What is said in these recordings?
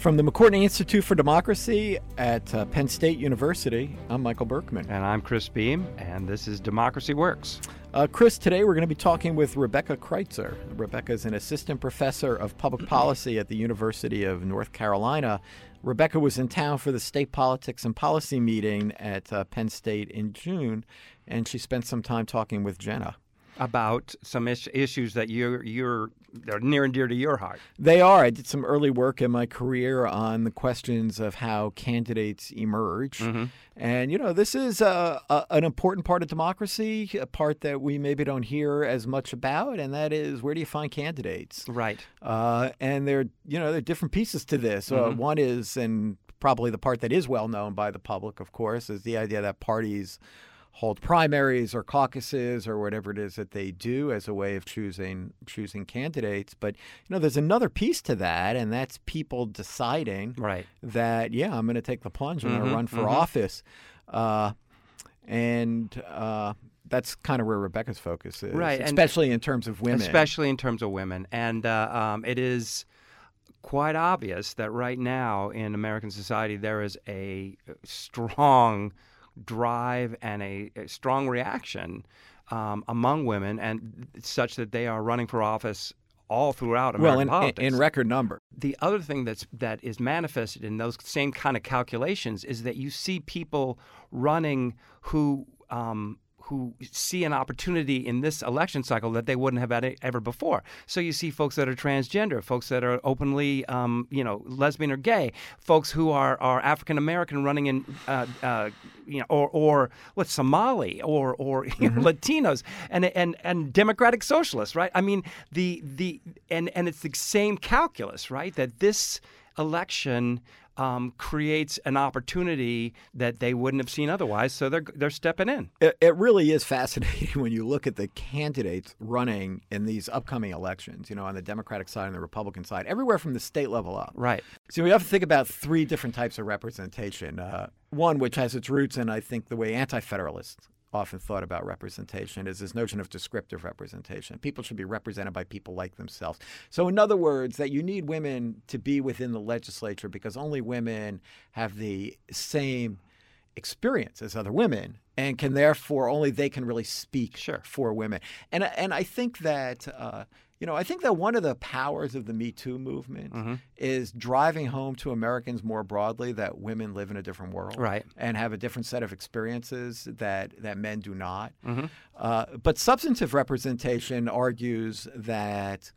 From the McCourtney Institute for Democracy at uh, Penn State University, I'm Michael Berkman. And I'm Chris Beem, and this is Democracy Works. Uh, Chris, today we're going to be talking with Rebecca Kreitzer. Rebecca is an assistant professor of public policy at the University of North Carolina. Rebecca was in town for the state politics and policy meeting at uh, Penn State in June, and she spent some time talking with Jenna about some is- issues that you're you're are near and dear to your heart. They are. I did some early work in my career on the questions of how candidates emerge, Mm-hmm. and you know this is a, a, an important part of democracy, a part that we maybe don't hear as much about, and that is where do you find candidates? Right. Uh, and there, you know, there are different pieces to this. Uh, one is, and probably the part that is well known by the public, of course, is the idea that parties hold primaries or caucuses or whatever it is that they do as a way of choosing choosing candidates. But you know, there's another piece to that, and that's people deciding Right. that yeah, I'm going to take the plunge. I'm going Mhm, to run for mhm. office, uh, and uh, that's kind of where Rebecca's focus is, Right, and- Especially in terms of women, Especially in terms of women, and uh, um, it is quite obvious that right now in American society there is a strong drive and a, a strong reaction um, among women, and such that they are running for office all throughout American well, in, politics. in record number. the other thing that's that is manifested in those same kind of calculations is that you see people running who um, who see an opportunity in this election cycle that they wouldn't have had ever before. So you see folks that are transgender, folks that are openly, um, you know, lesbian or gay, folks who are, are African American running in, uh, uh, you know, or or what Somali or or you know, Latinos and and and Democratic Socialists, right? I mean the the and and it's the same calculus, right? That this election um, creates an opportunity that they wouldn't have seen otherwise. So they're they're stepping in. It, it really is fascinating when you look at the candidates running in these upcoming elections, you know, on the Democratic side and the Republican side, everywhere from the state level up. Right. So we have to think about three different types of representation. Uh, one, which has its roots in, I think, the way anti federalists often thought about representation, is this notion of descriptive representation. People should be represented by people like themselves. So, in other words, that you need women to be within the legislature because only women have the same experience as other women and can therefore only they can really speak Sure. for women. And and I think that uh, you know I think that one of the powers of the Me Too movement Mm-hmm. is driving home to Americans more broadly that women live in a different world, Right. and have a different set of experiences that that men do not. Mm-hmm. Uh, but substantive representation argues that.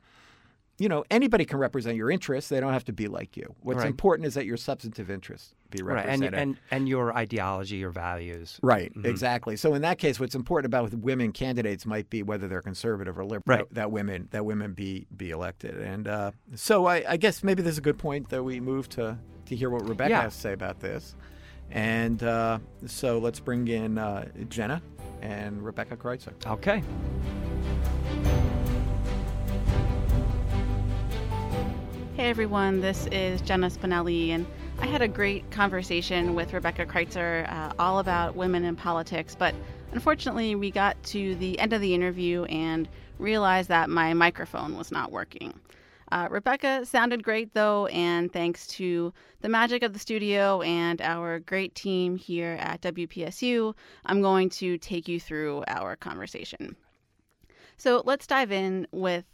You know, anybody can represent your interests. They don't have to be like you. What's Right. important is that your substantive interests be Right. And, and and your ideology, your values. Right, exactly. So in that case, what's important about with women candidates might be whether they're conservative or liberal. Right. That, that women that women be be elected, and uh, so I, I guess maybe there's a good point that we move to to hear what Rebecca Yeah. has to say about this. And uh, so let's bring in uh, Jenna and Rebecca Kreitzer. Okay. Hey everyone, this is Jenna Spinelli, and I had a great conversation with Rebecca Kreitzer uh, all about women in politics. But unfortunately, we got to the end of the interview and realized that my microphone was not working. Uh, Rebecca sounded great though, and thanks to the magic of the studio and our great team here at WPSU, I'm going to take you through our conversation. So let's dive in with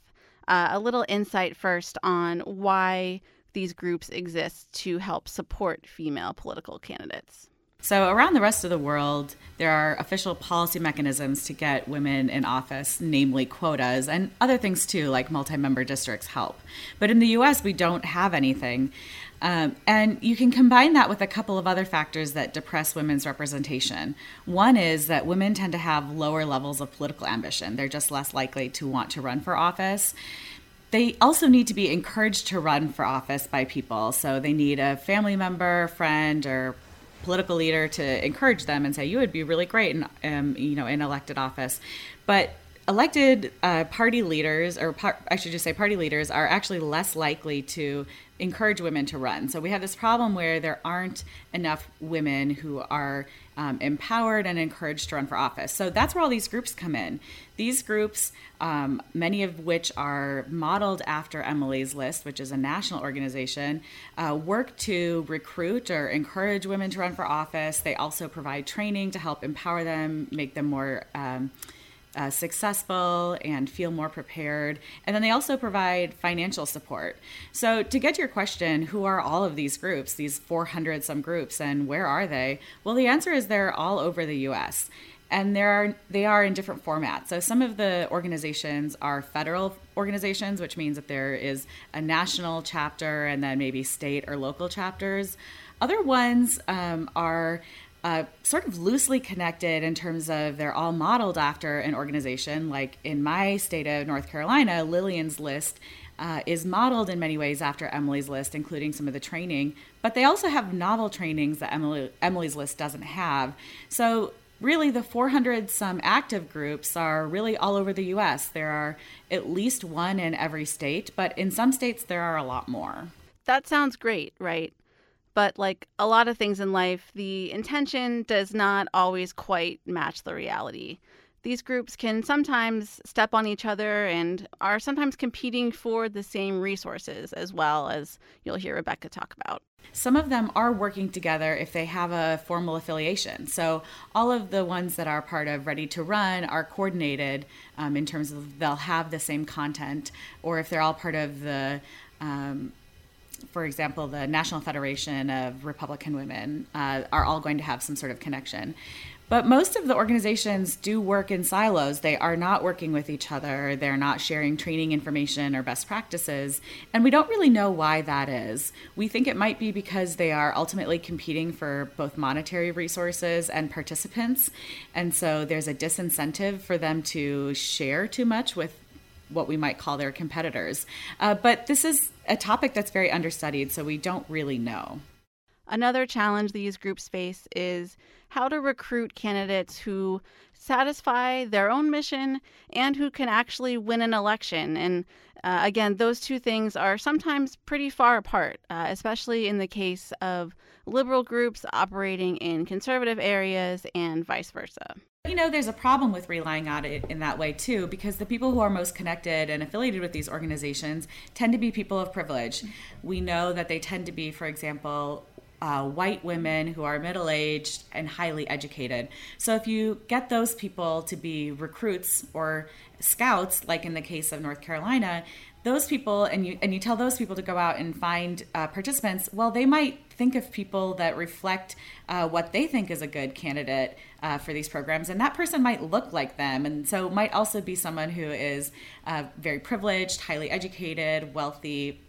uh, a little insight first on why these groups exist to help support female political candidates. So, around the rest of the world, there are official policy mechanisms to get women in office, namely quotas, and other things too, like multi member districts help. But in the US, we don't have anything. Um, and you can combine that with a couple of other factors that depress women's representation. One is that women tend to have lower levels of political ambition, they're just less likely to want to run for office. They also need to be encouraged to run for office by people. So they need a family member, friend, or political leader to encourage them and say you would be really great in um, you know in elected office but elected uh, party leaders, or par- I should just say party leaders, are actually less likely to encourage women to run. So we have this problem where there aren't enough women who are um, empowered and encouraged to run for office. So that's where all these groups come in. These groups, um, many of which are modeled after Emily's List, which is a national organization, uh, work to recruit or encourage women to run for office. They also provide training to help empower them, make them more. Um, uh, successful and feel more prepared. And then they also provide financial support. So, to get to your question, who are all of these groups, these 400 some groups, and where are they? Well, the answer is they're all over the US. And there are, they are in different formats. So, some of the organizations are federal organizations, which means that there is a national chapter and then maybe state or local chapters. Other ones um, are uh, sort of loosely connected in terms of they're all modeled after an organization. Like in my state of North Carolina, Lillian's List uh, is modeled in many ways after Emily's List, including some of the training. But they also have novel trainings that Emily, Emily's List doesn't have. So really the 400 some active groups are really all over the US. There are at least one in every state, but in some states there are a lot more. That sounds great, right? But like a lot of things in life, the intention does not always quite match the reality. These groups can sometimes step on each other and are sometimes competing for the same resources, as well as you'll hear Rebecca talk about. Some of them are working together if they have a formal affiliation. So, all of the ones that are part of Ready to Run are coordinated um, in terms of they'll have the same content, or if they're all part of the um, for example, the National Federation of Republican Women uh, are all going to have some sort of connection. But most of the organizations do work in silos. They are not working with each other. They're not sharing training information or best practices. And we don't really know why that is. We think it might be because they are ultimately competing for both monetary resources and participants. And so there's a disincentive for them to share too much with what we might call their competitors. Uh, but this is a topic that's very understudied, so we don't really know. Another challenge these groups face is how to recruit candidates who satisfy their own mission and who can actually win an election. And uh, again, those two things are sometimes pretty far apart, uh, especially in the case of liberal groups operating in conservative areas and vice versa. You know, there's a problem with relying on it in that way too, because the people who are most connected and affiliated with these organizations tend to be people of privilege. We know that they tend to be, for example, uh, white women who are middle aged and highly educated. So if you get those people to be recruits or scouts, like in the case of North Carolina, those people and you and you tell those people to go out and find uh, participants well they might think of people that reflect uh, what they think is a good candidate uh, for these programs and that person might look like them and so might also be someone who is uh, very privileged highly educated wealthy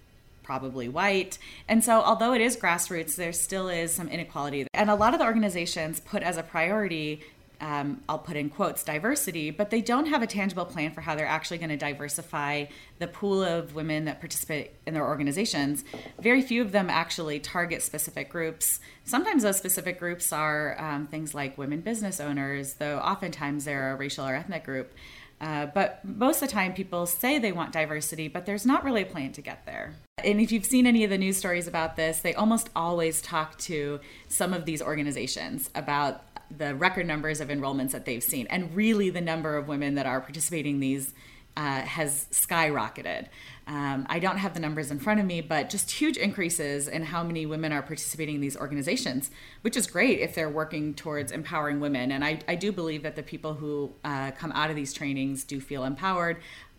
probably white. And so, although it is grassroots, there still is some inequality. And a lot of the organizations put as a priority um, I'll put in quotes, diversity, but they don't have a tangible plan for how they're actually going to diversify the pool of women that participate in their organizations. Very few of them actually target specific groups. Sometimes those specific groups are um, things like women business owners, though oftentimes they're a racial or ethnic group. Uh, but most of the time, people say they want diversity, but there's not really a plan to get there. And if you've seen any of the news stories about this, they almost always talk to some of these organizations about the record numbers of enrollments that they've seen, and really the number of women that are participating in these uh, has skyrocketed. Um, I don't have the numbers in front of me, but just huge increases in how many women are participating in these organizations, which is great if they're working towards empowering women. And I, I do believe that the people who uh, come out of these trainings do feel empowered.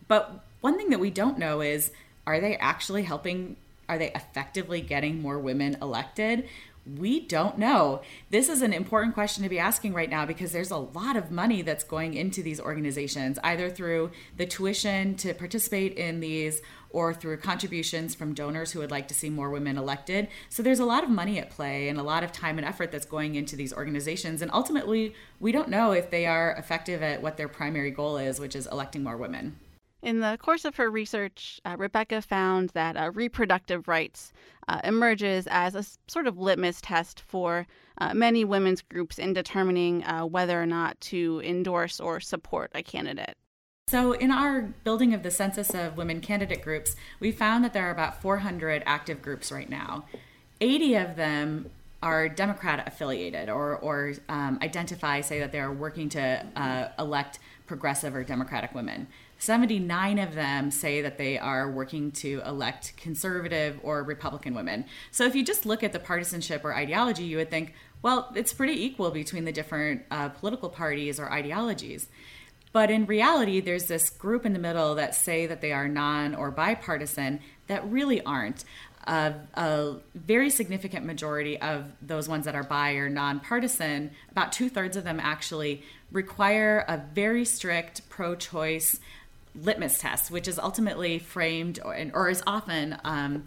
But one thing that we don't know is are they actually helping? Are they effectively getting more women elected? We don't know. This is an important question to be asking right now because there's a lot of money that's going into these organizations, either through the tuition to participate in these or through contributions from donors who would like to see more women elected. So there's a lot of money at play and a lot of time and effort that's going into these organizations. And ultimately, we don't know if they are effective at what their primary goal is, which is electing more women. In the course of her research, uh, Rebecca found that uh, reproductive rights uh, emerges as a sort of litmus test for uh, many women's groups in determining uh, whether or not to endorse or support a candidate. So, in our building of the census of women candidate groups, we found that there are about 400 active groups right now. 80 of them are Democrat affiliated or, or um, identify, say that they're working to uh, elect progressive or Democratic women. 79 of them say that they are working to elect conservative or Republican women. So if you just look at the partisanship or ideology, you would think, well, it's pretty equal between the different uh, political parties or ideologies. But in reality, there's this group in the middle that say that they are non or bipartisan that really aren't. Uh, a very significant majority of those ones that are bi or nonpartisan, about two thirds of them actually require a very strict pro choice litmus test, which is ultimately framed or, or is often um,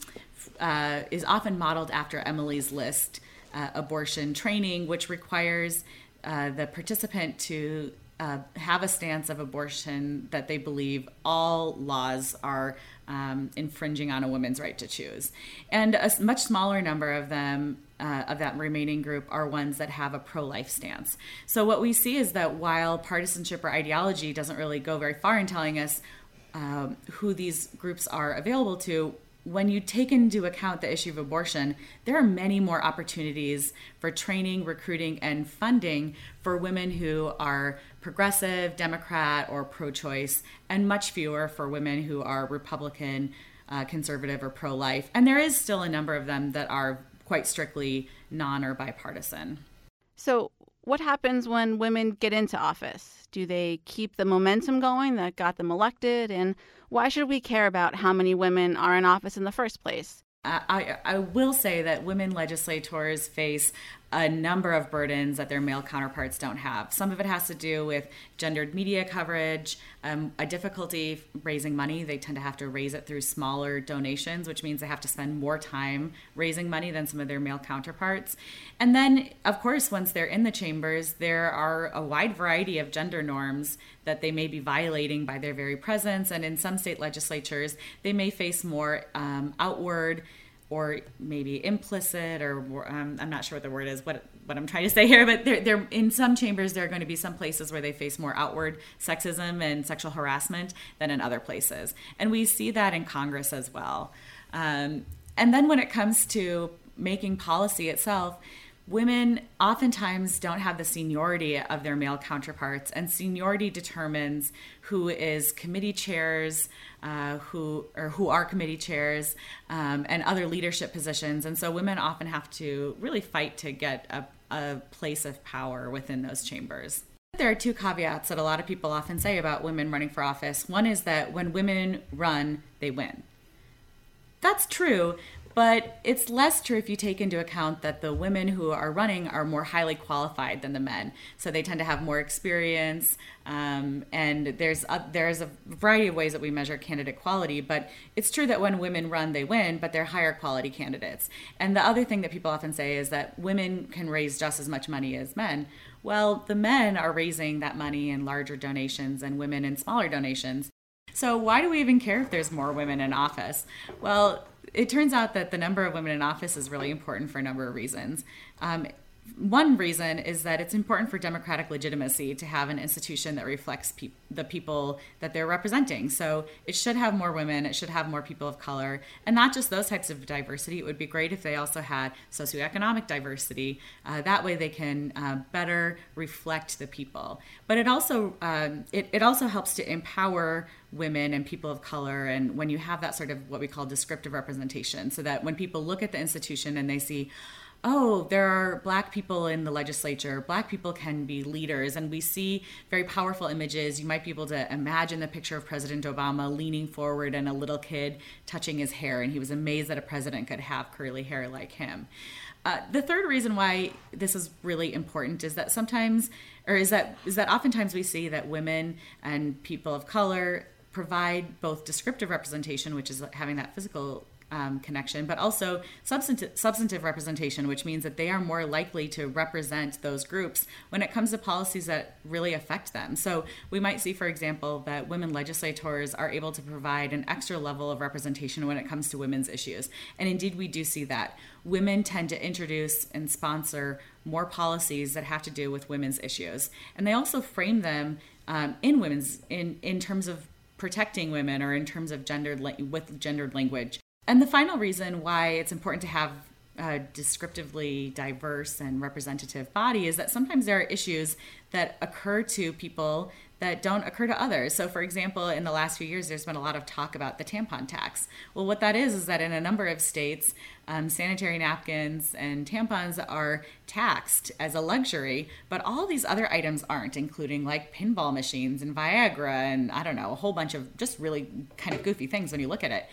uh, is often modeled after Emily's List uh, abortion training, which requires uh, the participant to uh, have a stance of abortion that they believe all laws are um, infringing on a woman's right to choose. And a much smaller number of them, uh, of that remaining group, are ones that have a pro life stance. So, what we see is that while partisanship or ideology doesn't really go very far in telling us um, who these groups are available to, when you take into account the issue of abortion, there are many more opportunities for training, recruiting, and funding for women who are progressive, Democrat, or pro choice, and much fewer for women who are Republican, uh, conservative, or pro life. And there is still a number of them that are quite strictly non or bipartisan. So, what happens when women get into office? Do they keep the momentum going that got them elected? And why should we care about how many women are in office in the first place? Uh, I, I will say that women legislators face a number of burdens that their male counterparts don't have. Some of it has to do with gendered media coverage, um, a difficulty raising money. They tend to have to raise it through smaller donations, which means they have to spend more time raising money than some of their male counterparts. And then, of course, once they're in the chambers, there are a wide variety of gender norms that they may be violating by their very presence. And in some state legislatures, they may face more um, outward or maybe implicit or um, I'm not sure what the word is what what I'm trying to say here but they're, they're in some chambers there are going to be some places where they face more outward sexism and sexual harassment than in other places. And we see that in Congress as well. Um, and then when it comes to making policy itself women oftentimes don't have the seniority of their male counterparts, and seniority determines who is committee chairs, uh, who or who are committee chairs, um, and other leadership positions. And so, women often have to really fight to get a, a place of power within those chambers. There are two caveats that a lot of people often say about women running for office. One is that when women run, they win. That's true, but it's less true if you take into account that the women who are running are more highly qualified than the men. So they tend to have more experience. Um, and there's a, there's a variety of ways that we measure candidate quality. But it's true that when women run, they win, but they're higher quality candidates. And the other thing that people often say is that women can raise just as much money as men. Well, the men are raising that money in larger donations and women in smaller donations. So, why do we even care if there's more women in office? Well, it turns out that the number of women in office is really important for a number of reasons. Um, one reason is that it's important for democratic legitimacy to have an institution that reflects pe- the people that they're representing. So it should have more women, it should have more people of color, and not just those types of diversity. It would be great if they also had socioeconomic diversity. Uh, that way, they can uh, better reflect the people. But it also um, it, it also helps to empower women and people of color and when you have that sort of what we call descriptive representation so that when people look at the institution and they see oh, there are black people in the legislature. Black people can be leaders. And we see very powerful images. You might be able to imagine the picture of President Obama leaning forward and a little kid touching his hair. And he was amazed that a president could have curly hair like him. Uh, the third reason why this is really important is that sometimes, or is that is that oftentimes we see that women and people of color provide both descriptive representation, which is having that physical um, connection, but also substantive, substantive representation, which means that they are more likely to represent those groups when it comes to policies that really affect them. So we might see, for example, that women legislators are able to provide an extra level of representation when it comes to women's issues. And indeed, we do see that. Women tend to introduce and sponsor more policies that have to do with women's issues. And they also frame them um, in women's in in terms of protecting women or in terms of gendered with gendered language. And the final reason why it's important to have a descriptively diverse and representative body is that sometimes there are issues that occur to people that don't occur to others. So, for example, in the last few years, there's been a lot of talk about the tampon tax. Well, what that is is that in a number of states, um, sanitary napkins and tampons are taxed as a luxury, but all these other items aren't, including like pinball machines and Viagra and I don't know, a whole bunch of just really kind of goofy things when you look at it.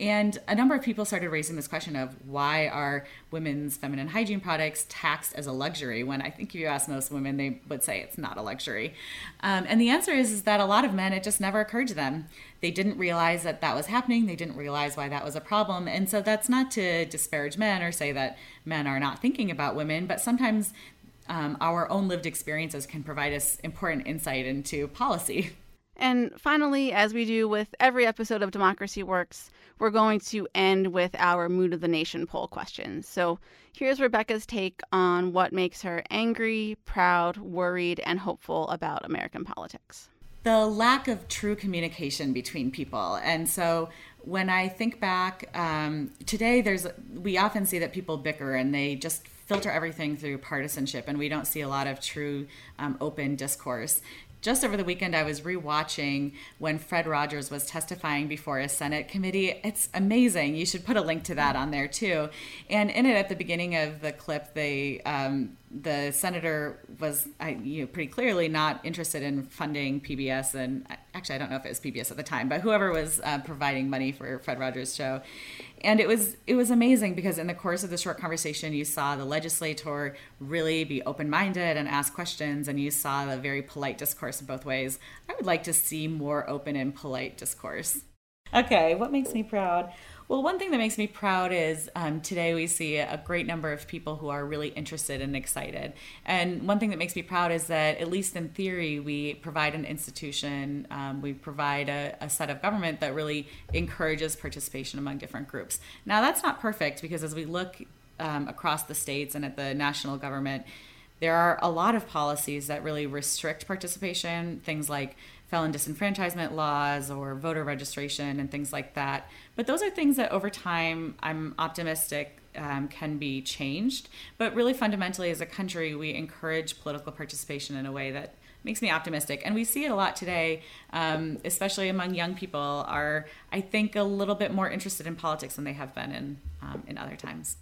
And a number of people started raising this question of why are women's feminine hygiene products taxed as a luxury when I think if you ask most women, they would say it's not a luxury. Um, and the answer is, is that a lot of men, it just never occurred to them. They didn't realize that that was happening. They didn't realize why that was a problem. And so that's not to disparage men or say that men are not thinking about women, but sometimes um, our own lived experiences can provide us important insight into policy. And finally, as we do with every episode of Democracy Works, we're going to end with our Mood of the Nation poll questions. So here's Rebecca's take on what makes her angry, proud, worried, and hopeful about American politics. The lack of true communication between people. And so when I think back, um, today there's we often see that people bicker and they just filter everything through partisanship, and we don't see a lot of true um, open discourse just over the weekend, I was rewatching when Fred Rogers was testifying before a Senate committee. It's amazing. You should put a link to that on there too. And in it, at the beginning of the clip, they um, the senator was, I, you know, pretty clearly not interested in funding PBS, and actually, I don't know if it was PBS at the time, but whoever was uh, providing money for Fred Rogers' show, and it was it was amazing because in the course of the short conversation, you saw the legislator really be open minded and ask questions, and you saw the very polite discourse both ways. I would like to see more open and polite discourse. Okay, what makes me proud? Well, one thing that makes me proud is um, today we see a great number of people who are really interested and excited. And one thing that makes me proud is that, at least in theory, we provide an institution, um, we provide a, a set of government that really encourages participation among different groups. Now, that's not perfect because as we look um, across the states and at the national government, there are a lot of policies that really restrict participation, things like felon disenfranchisement laws or voter registration and things like that. But those are things that over time I'm optimistic um, can be changed. But really, fundamentally, as a country, we encourage political participation in a way that makes me optimistic. And we see it a lot today, um, especially among young people, are, I think, a little bit more interested in politics than they have been in, um, in other times.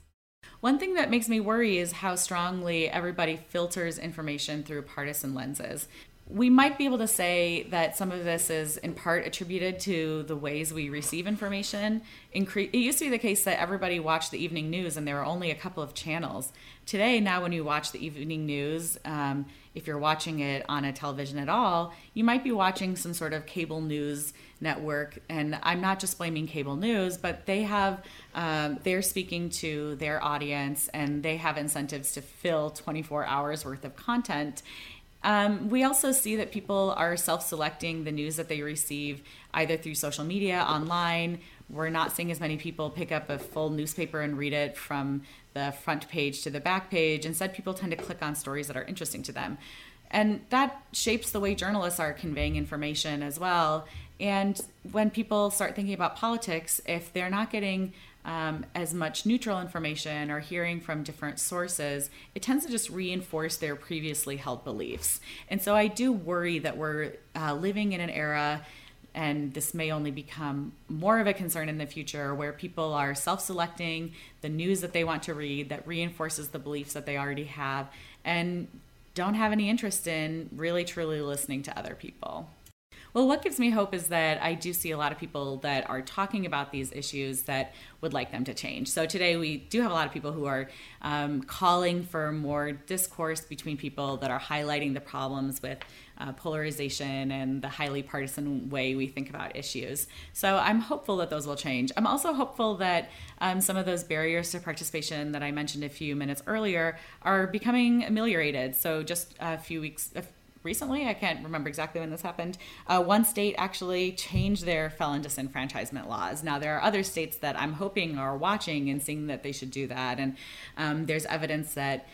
One thing that makes me worry is how strongly everybody filters information through partisan lenses we might be able to say that some of this is in part attributed to the ways we receive information. It used to be the case that everybody watched the evening news and there were only a couple of channels. Today, now when you watch the evening news, um, if you're watching it on a television at all, you might be watching some sort of cable news network. And I'm not just blaming cable news, but they have, um, they're speaking to their audience and they have incentives to fill 24 hours worth of content um, we also see that people are self selecting the news that they receive either through social media, online. We're not seeing as many people pick up a full newspaper and read it from the front page to the back page. Instead, people tend to click on stories that are interesting to them. And that shapes the way journalists are conveying information as well. And when people start thinking about politics, if they're not getting um, as much neutral information or hearing from different sources, it tends to just reinforce their previously held beliefs. And so I do worry that we're uh, living in an era, and this may only become more of a concern in the future, where people are self selecting the news that they want to read that reinforces the beliefs that they already have and don't have any interest in really truly listening to other people. Well, what gives me hope is that I do see a lot of people that are talking about these issues that would like them to change. So today we do have a lot of people who are um, calling for more discourse between people that are highlighting the problems with uh, polarization and the highly partisan way we think about issues. So I'm hopeful that those will change. I'm also hopeful that um, some of those barriers to participation that I mentioned a few minutes earlier are becoming ameliorated. So just a few weeks, recently, I can't remember exactly when this happened, uh, one state actually changed their felon disenfranchisement laws. Now, there are other states that I'm hoping are watching and seeing that they should do that. And um, there's evidence that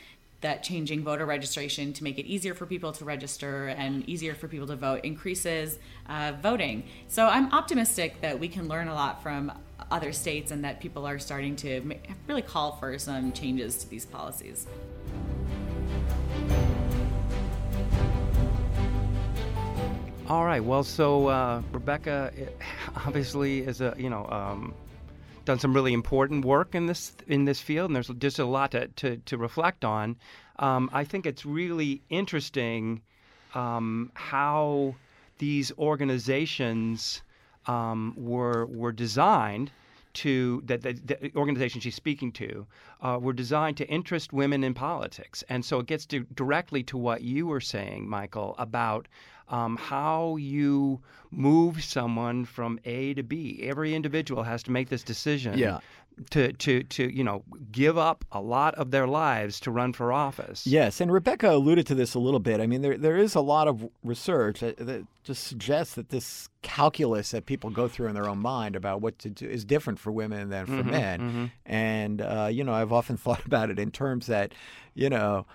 that changing voter registration to make it easier for people to register and easier for people to vote increases uh, voting. So I'm optimistic that we can learn a lot from other states and that people are starting to really call for some changes to these policies. All right. Well, so uh, Rebecca obviously is a you know um, done some really important work in this in this field, and there's just a lot to to, to reflect on. Um, I think it's really interesting um, how these organizations um, were were designed to that the, the organization she's speaking to uh, were designed to interest women in politics, and so it gets to, directly to what you were saying, Michael, about um, how you move someone from A to B. Every individual has to make this decision. Yeah. To, to, to you know give up a lot of their lives to run for office. Yes, and Rebecca alluded to this a little bit. I mean, there there is a lot of research that, that just suggests that this calculus that people go through in their own mind about what to do is different for women than for Mhm, men. mhm. And uh, you know, I've often thought about it in terms that, you know,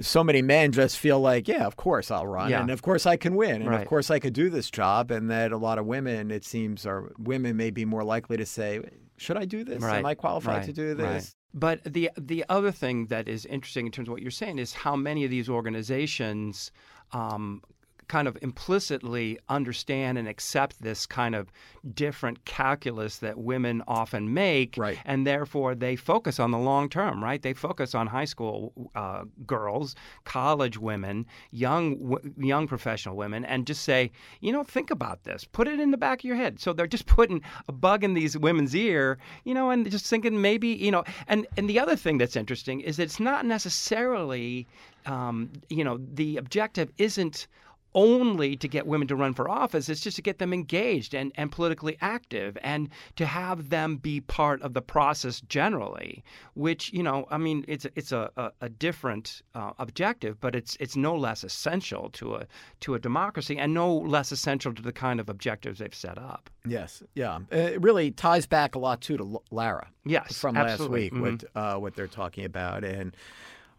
so many men just feel like, yeah, of course I'll run, Yeah. and of course I can win, and Right. of course I could do this job, and that a lot of women, it seems, are women may be more likely to say, should I do this? Right, Am I qualified to right, do right. this? But the the other thing that is interesting in terms of what you're saying is how many of these organizations um, kind of implicitly understand and accept this kind of different calculus that women often make, Right. and therefore they focus on the long term, right? They focus on high school uh, girls, college women, young w- young professional women, and just say, you know, think about this, put it in the back of your head. So they're just putting a bug in these women's ear, you know, and just thinking maybe, you know, and and the other thing that's interesting is it's not necessarily, um, you know, the objective isn't only to get women to run for office. It's just to get them engaged and, and politically active and to have them be part of the process generally, which, you know, I mean, it's, it's a, a, a different uh, objective, but it's, it's no less essential to a, to a democracy and no less essential to the kind of objectives they've set up. Yes, yeah. It really ties back a lot too to Lara Yes, from absolutely. last week, Mhm. what uh, what they're talking about, and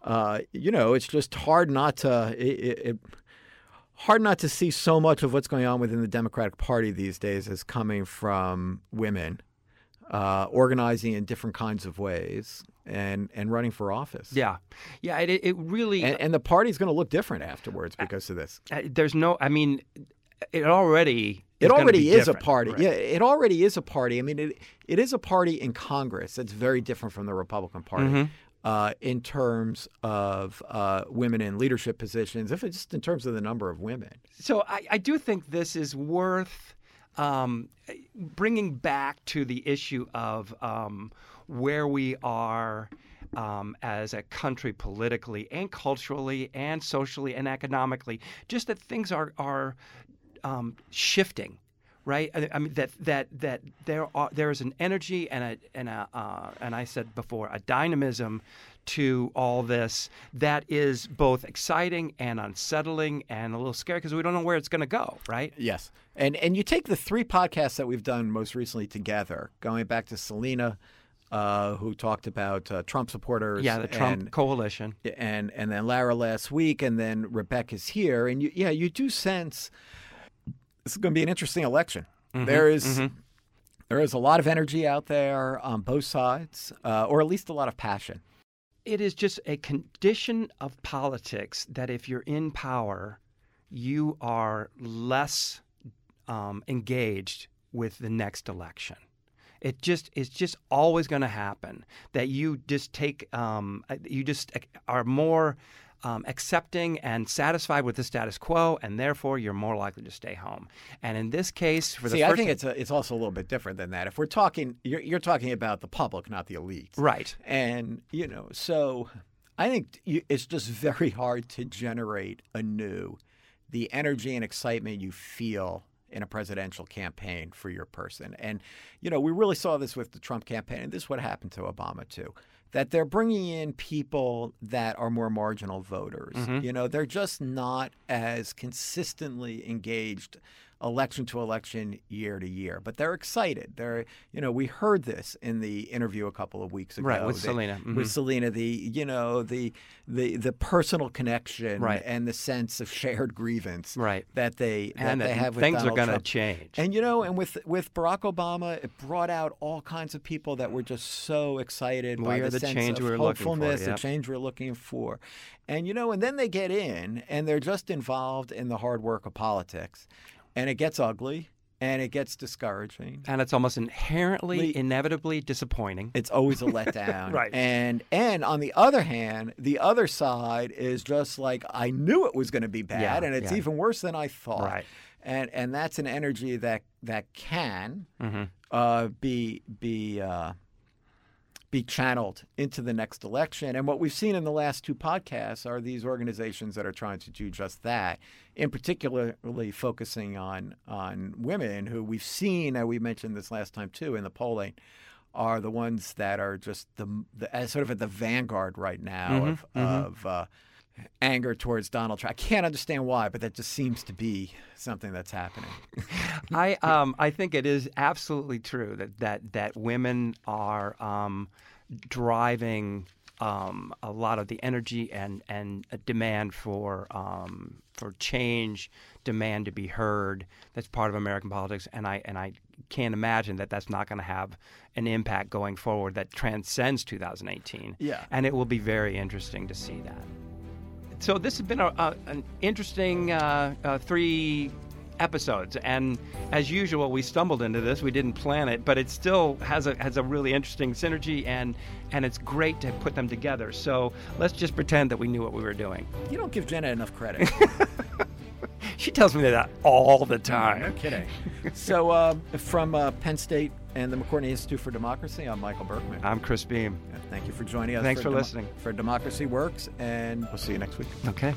uh, you know, it's just hard not to it, it, it, hard not to see so much of what's going on within the Democratic Party these days as coming from women uh, organizing in different kinds of ways and and running for office. Yeah. Yeah, it, it really. And, and the party's going to look different afterwards because of this. uh, there's no, I mean, it already. It already is a party. Right. Yeah, it already is a party. I mean, it it is a party in Congress that's very different from the Republican Party Mhm. Uh, in terms of uh, women in leadership positions, if it's just in terms of the number of women. So I, I do think this is worth um, bringing back to the issue of um, where we are um, as a country politically and culturally and socially and economically. Just that things are are um, shifting. Right, I mean that that that there are there is an energy and a and a uh, and I said before a dynamism to all this that is both exciting and unsettling and a little scary because we don't know where it's going to go. Right? Yes, and and you take the three podcasts that we've done most recently together, going back to Selena, uh, who talked about uh, Trump supporters. Yeah, the Trump and, coalition. and and then Lara last week, and then Rebecca's here, and you, yeah, you do sense this is going to be an interesting election. Mm-hmm, There is- there is a lot of energy out there on both sides, uh, or at least a lot of passion. It is just a condition of politics that if you're in power, you are less um, engaged with the next election. It just it's just always going to happen that you just take um, you just are more um, accepting and satisfied with the status quo, and therefore you're more likely to stay home. And in this case, for the See, first I think it's a, it's also a little bit different than that. If we're talking, you're, you're talking about the public, not the elite, right. And you know, so I think you, it's just very hard to generate anew the energy and excitement you feel in a presidential campaign for your person. And you know, we really saw this with the Trump campaign, and this is what happened to Obama too. that they're bringing in people that are more marginal voters. Mm-hmm. You know, they're just not as consistently engaged election to election, year to year. But they're excited. They're, you know, we heard this in the interview a couple of weeks ago. Right, with that- Selena. Mhm. With Selena, the you know the the the personal connection Right. and the sense of shared grievance Right. that they that and they have with things are going to change. And you know, and with with Barack Obama, it brought out all kinds of people that were just so excited We by the, the sense change of we were looking for, hopefulness, yep. the change we're looking for. And you know, and then they get in and they're just involved in the hard work of politics, and it gets ugly and it gets discouraging. and it's almost inherently, Le- inevitably disappointing. It's always a letdown. Right. And and on the other hand, the other side is just like I knew it was going to be bad, Yeah, and it's yeah. even worse than I thought. Right. And and that's an energy that that can Mm-hmm. uh, be be uh, be channeled into the next election. And what we've seen in the last two podcasts are these organizations that are trying to do just that. In particularly focusing on on women, who we've seen, and we mentioned this last time too in the polling, are the ones that are just the, the uh, sort of at the vanguard right now mm-hmm. of mm-hmm. of uh, anger towards Donald Trump. I can't understand why, but that just seems to be something that's happening. I um I think it is absolutely true that that that women are um, driving um, a lot of the energy and and a demand for um, for change, demand to be heard. That's part of American politics, and I and I can't imagine that that's not going to have an impact going forward that transcends 2018. Yeah. and it will be very interesting to see that. So this has been a, a, an interesting uh, uh, three episodes, and as usual, we stumbled into this. We didn't plan it, but it still has a has a really interesting synergy, and and it's great to put them together. So let's just pretend that we knew what we were doing. You don't give Jenna enough credit. She tells me that all the time. No time. kidding. so, uh, from uh, Penn State and the McCourtney Institute for Democracy, I'm Michael Berkman. I'm Chris Beem. Thank you for joining us. Thanks for Demo- listening. For Democracy Works, and we'll see you next week. Okay.